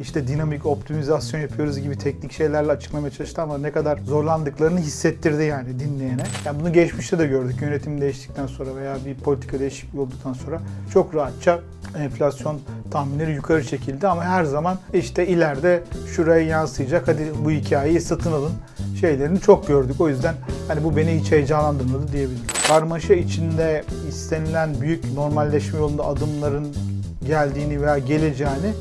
işte dinamik optimizasyon yapıyoruz gibi teknik şeylerle açıklamaya çalıştı ama ne kadar zorlandıklarını hissettirdi yani dinleyene. Yani bunu geçmişte de gördük. Yönetim değiştikten sonra veya bir politika değişikliği olduktan sonra çok rahatça enflasyon tahminleri yukarı çekildi ama her zaman işte ileride şuraya yansıyacak hadi bu hikayeyi satın alın şeylerini çok gördük. O yüzden hani bu beni hiç heyecanlandırmadı diyebilirim. Karmaşa içinde istenilen büyük normalleşme yolunda adımların geldiğini veya geleceğini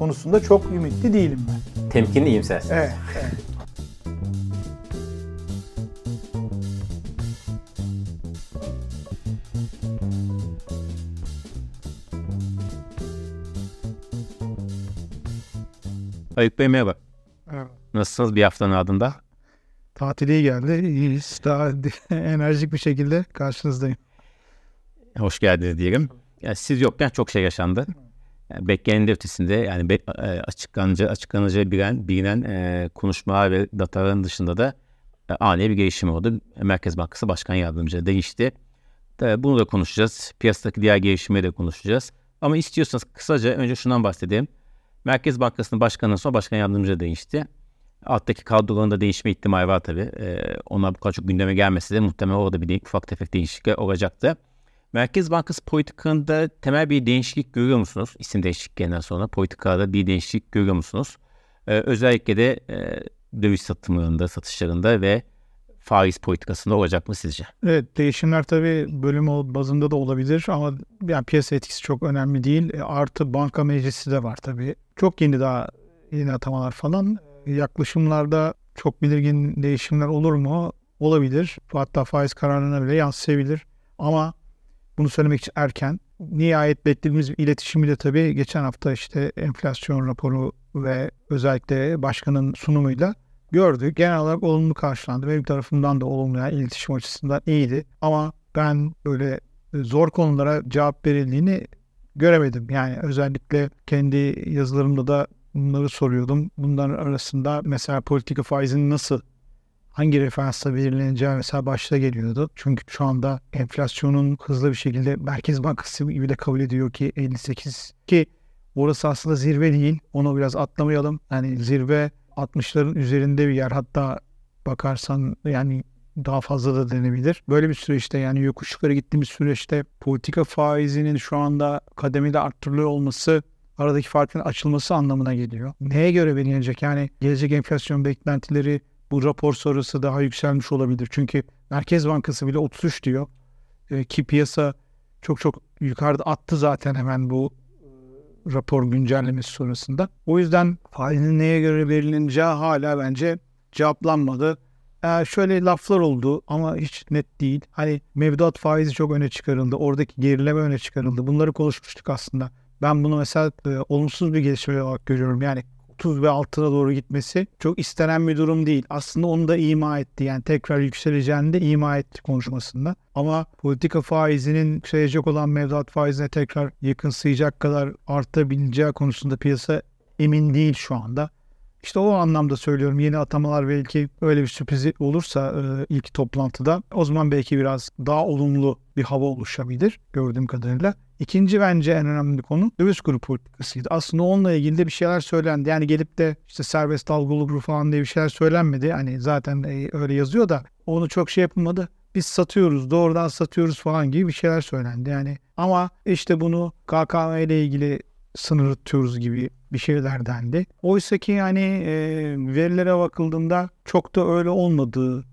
konusunda çok ümitli değilim ben. Temkinli iyimsersin. Evet, evet. Ayıp Bey merhaba. evet. Nasılsınız bir haftanın ardında? Tatili geldi. İyiyiz. Daha enerjik bir şekilde karşınızdayım. Hoş geldiniz diyelim. Yani siz yokken çok şey yaşandı. Yani de ötesinde yani be, e, açıklanacağı, açıklanacağı bilinen, e, konuşmalar ve dataların dışında da e, ani bir gelişim oldu. Merkez Bankası Başkan Yardımcısı değişti. Tabii bunu da konuşacağız. Piyasadaki diğer gelişmeyi de konuşacağız. Ama istiyorsanız kısaca önce şundan bahsedeyim. Merkez Bankası'nın başkanından sonra başkan yardımcısı değişti. Alttaki kadroların da değişme ihtimali var tabii. Ee, onlar bu kadar çok gündeme gelmese de muhtemelen orada bir ufak tefek değişiklikler olacaktı. Merkez Bankası politikalarında temel bir değişiklik görüyor musunuz? İsim değişikliklerinden sonra politikalarda bir değişiklik görüyor musunuz? Ee, özellikle de e, döviz satımlarında, satışlarında ve faiz politikasında olacak mı sizce? Evet değişimler tabii bölüm bazında da olabilir ama yani piyasa etkisi çok önemli değil. E, artı banka meclisi de var tabii. Çok yeni daha yeni atamalar falan. E, yaklaşımlarda çok belirgin değişimler olur mu? Olabilir. Hatta faiz kararına bile yansıyabilir. Ama bunu söylemek için erken. Nihayet beklediğimiz iletişimi de tabii geçen hafta işte enflasyon raporu ve özellikle başkanın sunumuyla gördük. Genel olarak olumlu karşılandı. Benim tarafımdan da olumlu yani iletişim açısından iyiydi. Ama ben böyle zor konulara cevap verildiğini göremedim. Yani özellikle kendi yazılarımda da bunları soruyordum. Bunların arasında mesela politika faizinin nasıl hangi referansla belirleneceği mesela başta geliyordu. Çünkü şu anda enflasyonun hızlı bir şekilde Merkez Bankası gibi de kabul ediyor ki 58 ki orası aslında zirve değil. Onu biraz atlamayalım. Yani zirve 60'ların üzerinde bir yer. Hatta bakarsan yani daha fazla da denebilir. Böyle bir süreçte yani yokuş yukarı gittiğimiz süreçte politika faizinin şu anda kademede arttırılıyor olması aradaki farkın açılması anlamına geliyor. Neye göre belirlenecek? Yani gelecek enflasyon beklentileri bu rapor sonrası daha yükselmiş olabilir. Çünkü Merkez Bankası bile 33 diyor. E, ki piyasa çok çok yukarıda attı zaten hemen bu e, rapor güncellemesi sonrasında. O yüzden faizin neye göre belirleneceği hala bence cevaplanmadı. Ee, şöyle laflar oldu ama hiç net değil. Hani mevduat faizi çok öne çıkarıldı. Oradaki gerileme öne çıkarıldı. Bunları konuşmuştuk aslında. Ben bunu mesela e, olumsuz bir gelişme olarak görüyorum. Yani 30 ve altına doğru gitmesi çok istenen bir durum değil. Aslında onu da ima etti. Yani tekrar yükseleceğini de ima etti konuşmasında. Ama politika faizinin yükselecek olan mevduat faizine tekrar yakınsayacak kadar artabileceği konusunda piyasa emin değil şu anda. İşte o anlamda söylüyorum yeni atamalar belki öyle bir sürprizi olursa e, ilk toplantıda o zaman belki biraz daha olumlu bir hava oluşabilir gördüğüm kadarıyla. İkinci bence en önemli konu döviz kuru politikasıydı. Aslında onunla ilgili de bir şeyler söylendi. Yani gelip de işte serbest dalgalı falan diye bir şeyler söylenmedi. Hani zaten e, öyle yazıyor da onu çok şey yapılmadı. Biz satıyoruz, doğrudan satıyoruz falan gibi bir şeyler söylendi. Yani ama işte bunu KKM ile ilgili sınır tutuyoruz gibi bir şeyler dendi. Oysa ki yani e, verilere bakıldığında çok da öyle olmadığı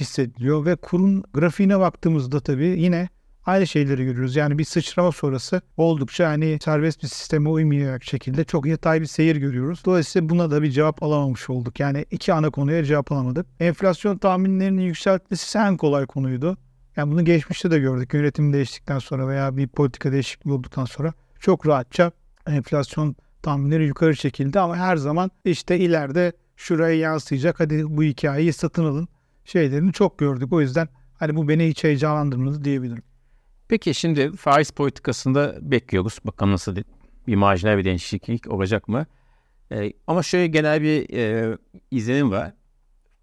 hissediliyor ve kurun grafiğine baktığımızda tabii yine aynı şeyleri görüyoruz. Yani bir sıçrama sonrası oldukça yani serbest bir sisteme uymayacak şekilde çok yatay bir seyir görüyoruz. Dolayısıyla buna da bir cevap alamamış olduk. Yani iki ana konuya cevap alamadık. Enflasyon tahminlerinin yükseltmesi en kolay konuydu. Yani bunu geçmişte de gördük. Yönetim değiştikten sonra veya bir politika değişikliği olduktan sonra çok rahatça enflasyon tahminleri yukarı çekildi ama her zaman işte ileride şuraya yansıyacak hadi bu hikayeyi satın alın şeylerini çok gördük. O yüzden hani bu beni hiç heyecanlandırmadı diyebilirim. Peki şimdi faiz politikasında bekliyoruz. Bakalım nasıl bir marjinal bir değişiklik olacak mı? Ee, ama şöyle genel bir e, izlenim var.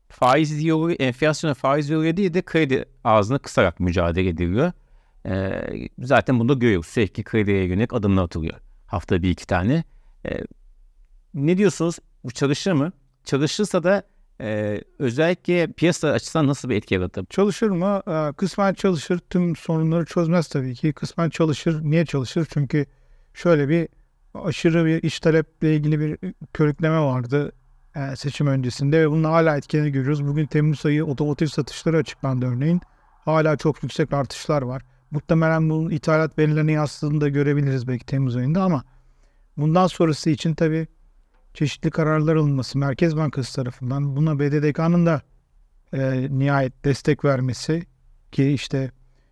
Faiz yolu, enflasyona faiz yolu değil de kredi ağzını kısarak mücadele ediliyor. Ee, zaten bunu da görüyoruz. Sürekli krediye yönelik adımlar atılıyor. Hafta bir iki tane. Ee, ne diyorsunuz? Bu çalışır mı? Çalışırsa da e, özellikle piyasa açısından nasıl bir etki yaratır? Çalışır mı? Ee, kısmen çalışır. Tüm sorunları çözmez tabii ki. Kısmen çalışır. Niye çalışır? Çünkü şöyle bir aşırı bir iş taleple ilgili bir körükleme vardı e, seçim öncesinde ve bunun hala etkilerini görüyoruz. Bugün Temmuz ayı otomotiv satışları açıklandı örneğin. Hala çok yüksek artışlar var. Muhtemelen bunun ithalat verilerini yansıdığını da görebiliriz belki Temmuz ayında ama bundan sonrası için tabii çeşitli kararlar alınması Merkez Bankası tarafından buna BDDK'nın da e, nihayet destek vermesi ki işte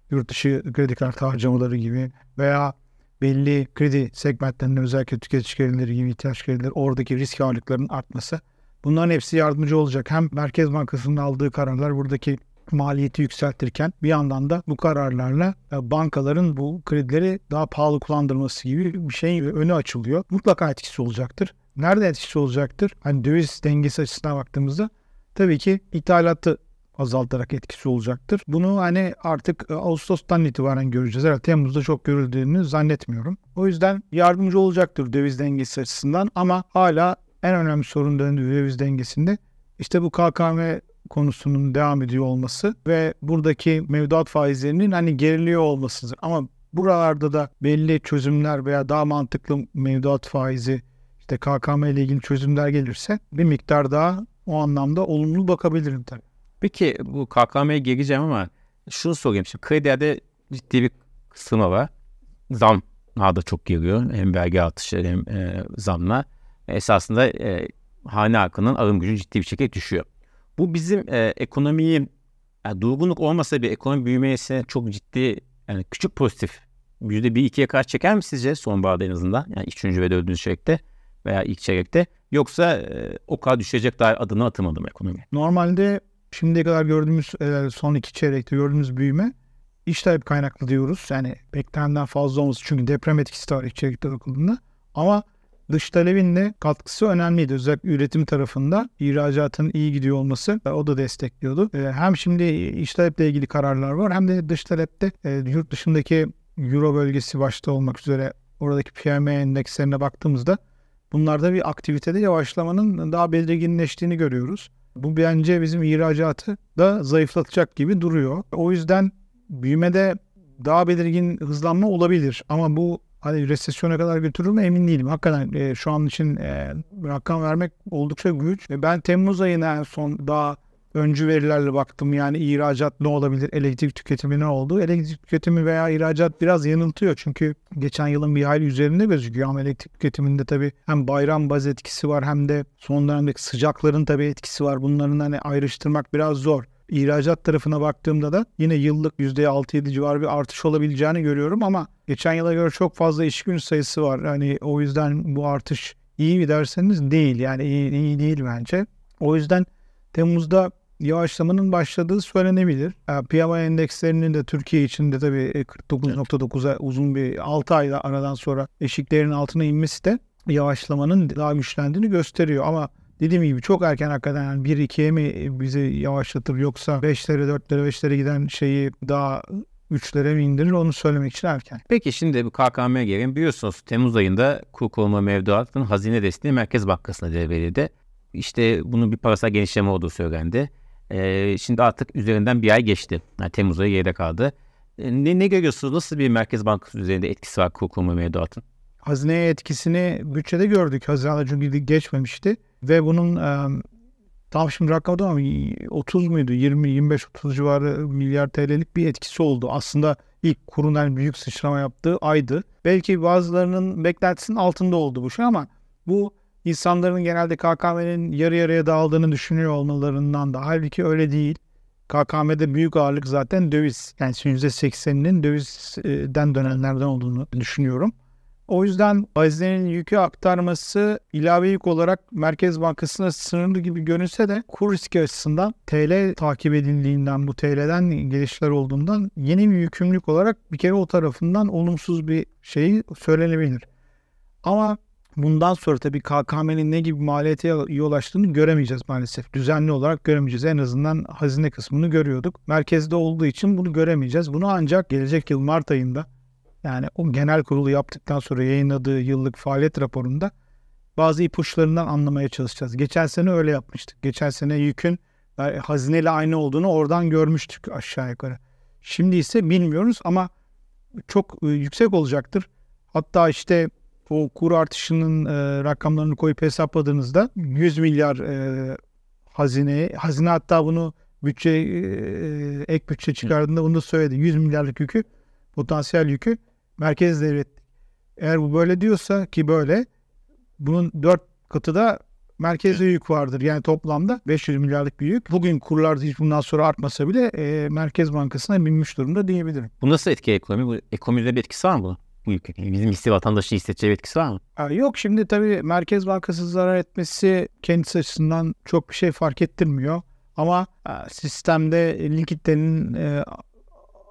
yurt dışı kredi kartı harcamaları gibi veya belli kredi segmentlerinde özellikle tüketici kredileri gibi ihtiyaç kredileri oradaki risk ağırlıklarının artması bunların hepsi yardımcı olacak. Hem Merkez Bankası'nın aldığı kararlar buradaki maliyeti yükseltirken bir yandan da bu kararlarla e, bankaların bu kredileri daha pahalı kullandırması gibi bir şeyin önü açılıyor. Mutlaka etkisi olacaktır. Nerede etkisi olacaktır? Hani döviz dengesi açısından baktığımızda tabii ki ithalatı azaltarak etkisi olacaktır. Bunu hani artık e, Ağustos'tan itibaren göreceğiz. Herhalde Temmuz'da çok görüldüğünü zannetmiyorum. O yüzden yardımcı olacaktır döviz dengesi açısından ama hala en önemli sorun döviz dengesinde işte bu KKM konusunun devam ediyor olması ve buradaki mevduat faizlerinin hani geriliyor olmasıdır. Ama buralarda da belli çözümler veya daha mantıklı mevduat faizi işte KKM ile ilgili çözümler gelirse bir miktar daha o anlamda olumlu bakabilirim tabii. Peki bu KKM'ye geleceğim ama şunu sorayım. Şimdi kredilerde ciddi bir kısmı var. Zam da çok geliyor. Hem vergi artışları hem e, zamla. Esasında e, hane halkının alım gücü ciddi bir şekilde düşüyor. Bu bizim e, ekonomiyi yani durgunluk olmasa bir ekonomi büyümesine çok ciddi yani küçük pozitif yüzde bir ikiye kadar çeker mi sizce sonbaharda en azından? Yani üçüncü ve dördüncü çeyrekte veya ilk çeyrekte. Yoksa e, o kadar düşecek daha adını atamadım ekonomi. Normalde şimdiye kadar gördüğümüz e, son iki çeyrekte gördüğümüz büyüme iş talep kaynaklı diyoruz. Yani beklenenden fazla olması çünkü deprem etkisi var ilk çeyrekte bakıldığında. Ama dış talebin de katkısı önemliydi. Özellikle üretim tarafında ihracatın iyi gidiyor olması o da destekliyordu. E, hem şimdi iş taleple ilgili kararlar var hem de dış talepte e, yurt dışındaki Euro bölgesi başta olmak üzere oradaki PMI endekslerine baktığımızda bunlarda bir aktivitede yavaşlamanın daha belirginleştiğini görüyoruz. Bu bence bizim ihracatı da zayıflatacak gibi duruyor. O yüzden büyümede daha belirgin hızlanma olabilir ama bu hani resesyona kadar götürür mü emin değilim. Hakikaten e, şu an için e, rakam vermek oldukça güç. E, ben Temmuz ayına en son daha öncü verilerle baktım. Yani ihracat ne olabilir, elektrik tüketimi ne oldu? Elektrik tüketimi veya ihracat biraz yanıltıyor. Çünkü geçen yılın bir hayli üzerinde gözüküyor. Ama elektrik tüketiminde tabii hem bayram baz etkisi var hem de son dönemdeki sıcakların tabii etkisi var. Bunların hani ayrıştırmak biraz zor. İhracat tarafına baktığımda da yine yıllık %6-7 civarı bir artış olabileceğini görüyorum ama geçen yıla göre çok fazla iş günü sayısı var. Hani o yüzden bu artış iyi mi derseniz değil. Yani iyi, iyi değil bence. O yüzden Temmuz'da yavaşlamanın başladığı söylenebilir. PMI endekslerinin de Türkiye için de tabii 49.9'a uzun bir 6 ayda aradan sonra eşiklerin altına inmesi de yavaşlamanın daha güçlendiğini gösteriyor. Ama dediğim gibi çok erken hakikaten yani 1-2'ye mi bizi yavaşlatır yoksa 5'lere 4'lere 5'lere giden şeyi daha 3'lere mi indirir onu söylemek için erken. Peki şimdi bu KKM'ye gelelim. Biliyorsunuz Temmuz ayında kur koruma mevduatının hazine desteği Merkez Bankası'na devredildi. İşte bunun bir parasal genişleme olduğu söylendi. Ee, şimdi artık üzerinden bir ay geçti. Yani Temmuz ayı geride kaldı. Ee, ne, ne görüyorsunuz? Nasıl bir Merkez Bankası üzerinde etkisi var kur koruma mevduatın? Hazineye etkisini bütçede gördük. Haziran'da çünkü geçmemişti. Ve bunun e, tam şimdi rakamda ama 30 muydu? 20, 25, 30 civarı milyar TL'lik bir etkisi oldu. Aslında ilk kurun en büyük sıçrama yaptığı aydı. Belki bazılarının beklentisinin altında oldu bu şey ama bu insanların genelde KKM'nin yarı yarıya dağıldığını düşünüyor olmalarından da. Halbuki öyle değil. KKM'de büyük ağırlık zaten döviz. Yani %80'inin dövizden dönenlerden olduğunu düşünüyorum. O yüzden hazinenin yükü aktarması ilave yük olarak Merkez Bankası'na sınırlı gibi görünse de kur riski açısından TL takip edildiğinden bu TL'den gelişler olduğundan yeni bir yükümlülük olarak bir kere o tarafından olumsuz bir şey söylenebilir. Ama bundan sonra tabii KKM'nin ne gibi maliyete yol açtığını göremeyeceğiz maalesef. Düzenli olarak göremeyeceğiz. En azından hazine kısmını görüyorduk. Merkezde olduğu için bunu göremeyeceğiz. Bunu ancak gelecek yıl Mart ayında yani o genel kurulu yaptıktan sonra yayınladığı yıllık faaliyet raporunda bazı ipuçlarından anlamaya çalışacağız. Geçen sene öyle yapmıştık. Geçen sene yükün e, hazineyle aynı olduğunu oradan görmüştük aşağı yukarı. Şimdi ise bilmiyoruz ama çok e, yüksek olacaktır. Hatta işte o kur artışının e, rakamlarını koyup hesapladığınızda 100 milyar e, hazine, hazine hatta bunu bütçe e, ek bütçe çıkardığında bunu da söyledi. 100 milyarlık yükü, potansiyel yükü merkez devlet. Eğer bu böyle diyorsa ki böyle bunun 4 katı da merkezde yük vardır. Yani toplamda 500 milyarlık bir yük. Bugün kurlar hiç bundan sonra artmasa bile e, Merkez Bankası'na binmiş durumda diyebilirim. Bu nasıl etki ekonomi? Bu ekonomide bir etkisi var mı bunun? Bu. Bizim hissi vatandaşın hissedeceği bir etkisi var mı? Yok şimdi tabii Merkez Bankası zarar etmesi kendisi açısından çok bir şey fark ettirmiyor. Ama ha, sistemde likiditenin e,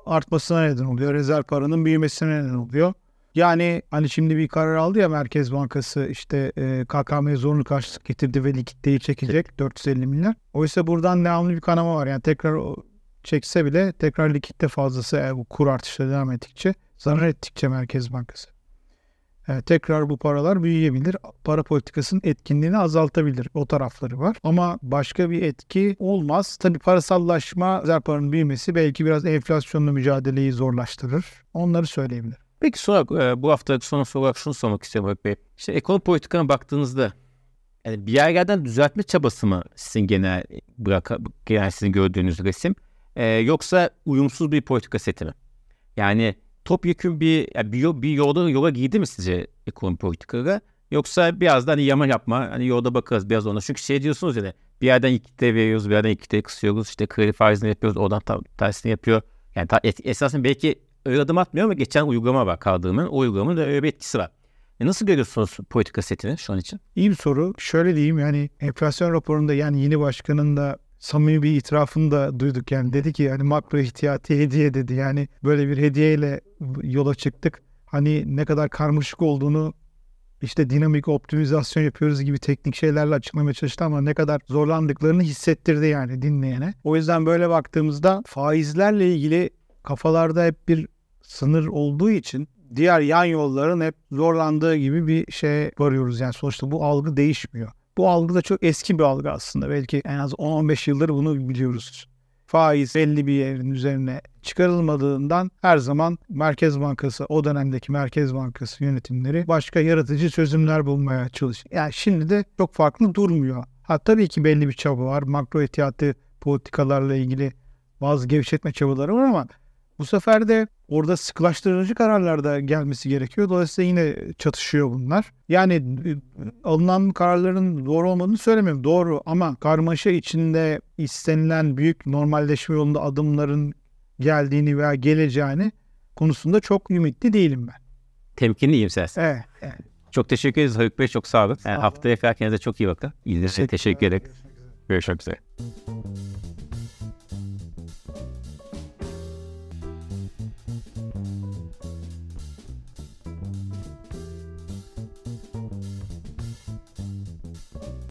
artmasına neden oluyor. Rezerv paranın büyümesine neden oluyor. Yani hani şimdi bir karar aldı ya Merkez Bankası işte e, KKM'ye zorunlu karşılık getirdi ve likiditeyi çekecek 450 milyar. Oysa buradan devamlı bir kanama var. Yani tekrar çekse bile tekrar likitte fazlası eğer bu kur artışları devam ettikçe zarar ettikçe Merkez Bankası. Yani tekrar bu paralar büyüyebilir. Para politikasının etkinliğini azaltabilir. O tarafları var. Ama başka bir etki olmaz. Tabii parasallaşma, rezerv paranın büyümesi belki biraz enflasyonla mücadeleyi zorlaştırır. Onları söyleyebilirim. Peki sonra e, bu hafta son soru şunu sormak istiyorum Bey. İşte ekonomi politikana baktığınızda yani bir yerlerden düzeltme çabası mı sizin genel bırak genel sizin gördüğünüz resim e, yoksa uyumsuz bir politika seti mi? Yani topyekun bir yani bir, bir yolda yola girdi mi sizce ekonomi politikaları yoksa biraz da hani yama yapma hani yolda bakarız biraz ona çünkü şey diyorsunuz ya bir yerden ikide veriyoruz bir yerden ikide kısıyoruz işte kredi faizini yapıyoruz oradan tam tersini yapıyor. Yani ta, et, esasında belki öyle adım atmıyor ama geçen uygulama var kaldığımın. O uygulamanın da öyle bir etkisi var. E nasıl görüyorsunuz politika setini şu an için? İyi bir soru. Şöyle diyeyim yani enflasyon raporunda yani yeni başkanın da samimi bir itirafını da duyduk. Yani dedi ki yani makro ihtiyati hediye dedi. Yani böyle bir hediyeyle yola çıktık. Hani ne kadar karmaşık olduğunu işte dinamik optimizasyon yapıyoruz gibi teknik şeylerle açıklamaya çalıştı ama ne kadar zorlandıklarını hissettirdi yani dinleyene. O yüzden böyle baktığımızda faizlerle ilgili kafalarda hep bir sınır olduğu için diğer yan yolların hep zorlandığı gibi bir şey varıyoruz. Yani sonuçta bu algı değişmiyor. Bu algı da çok eski bir algı aslında. Belki en az 10-15 yıldır bunu biliyoruz. Faiz belli bir yerin üzerine çıkarılmadığından her zaman Merkez Bankası, o dönemdeki Merkez Bankası yönetimleri başka yaratıcı çözümler bulmaya çalışıyor. Yani şimdi de çok farklı durmuyor. Ha tabii ki belli bir çaba var. Makro ihtiyatı politikalarla ilgili bazı gevşetme çabaları var ama bu sefer de orada sıklaştırıcı kararlar da gelmesi gerekiyor. Dolayısıyla yine çatışıyor bunlar. Yani e, alınan kararların doğru olmadığını söylemiyorum. Doğru ama karmaşa içinde istenilen büyük normalleşme yolunda adımların geldiğini veya geleceğini konusunda çok ümitli değilim ben. Temkinli iyimsersin. Evet. evet. Çok teşekkür ederiz Haluk Bey. Çok sağ olun. Sağ yani haftaya kadar kendinize çok iyi bakın. İzlediğiniz için teşekkür ederim. Görüşmek üzere.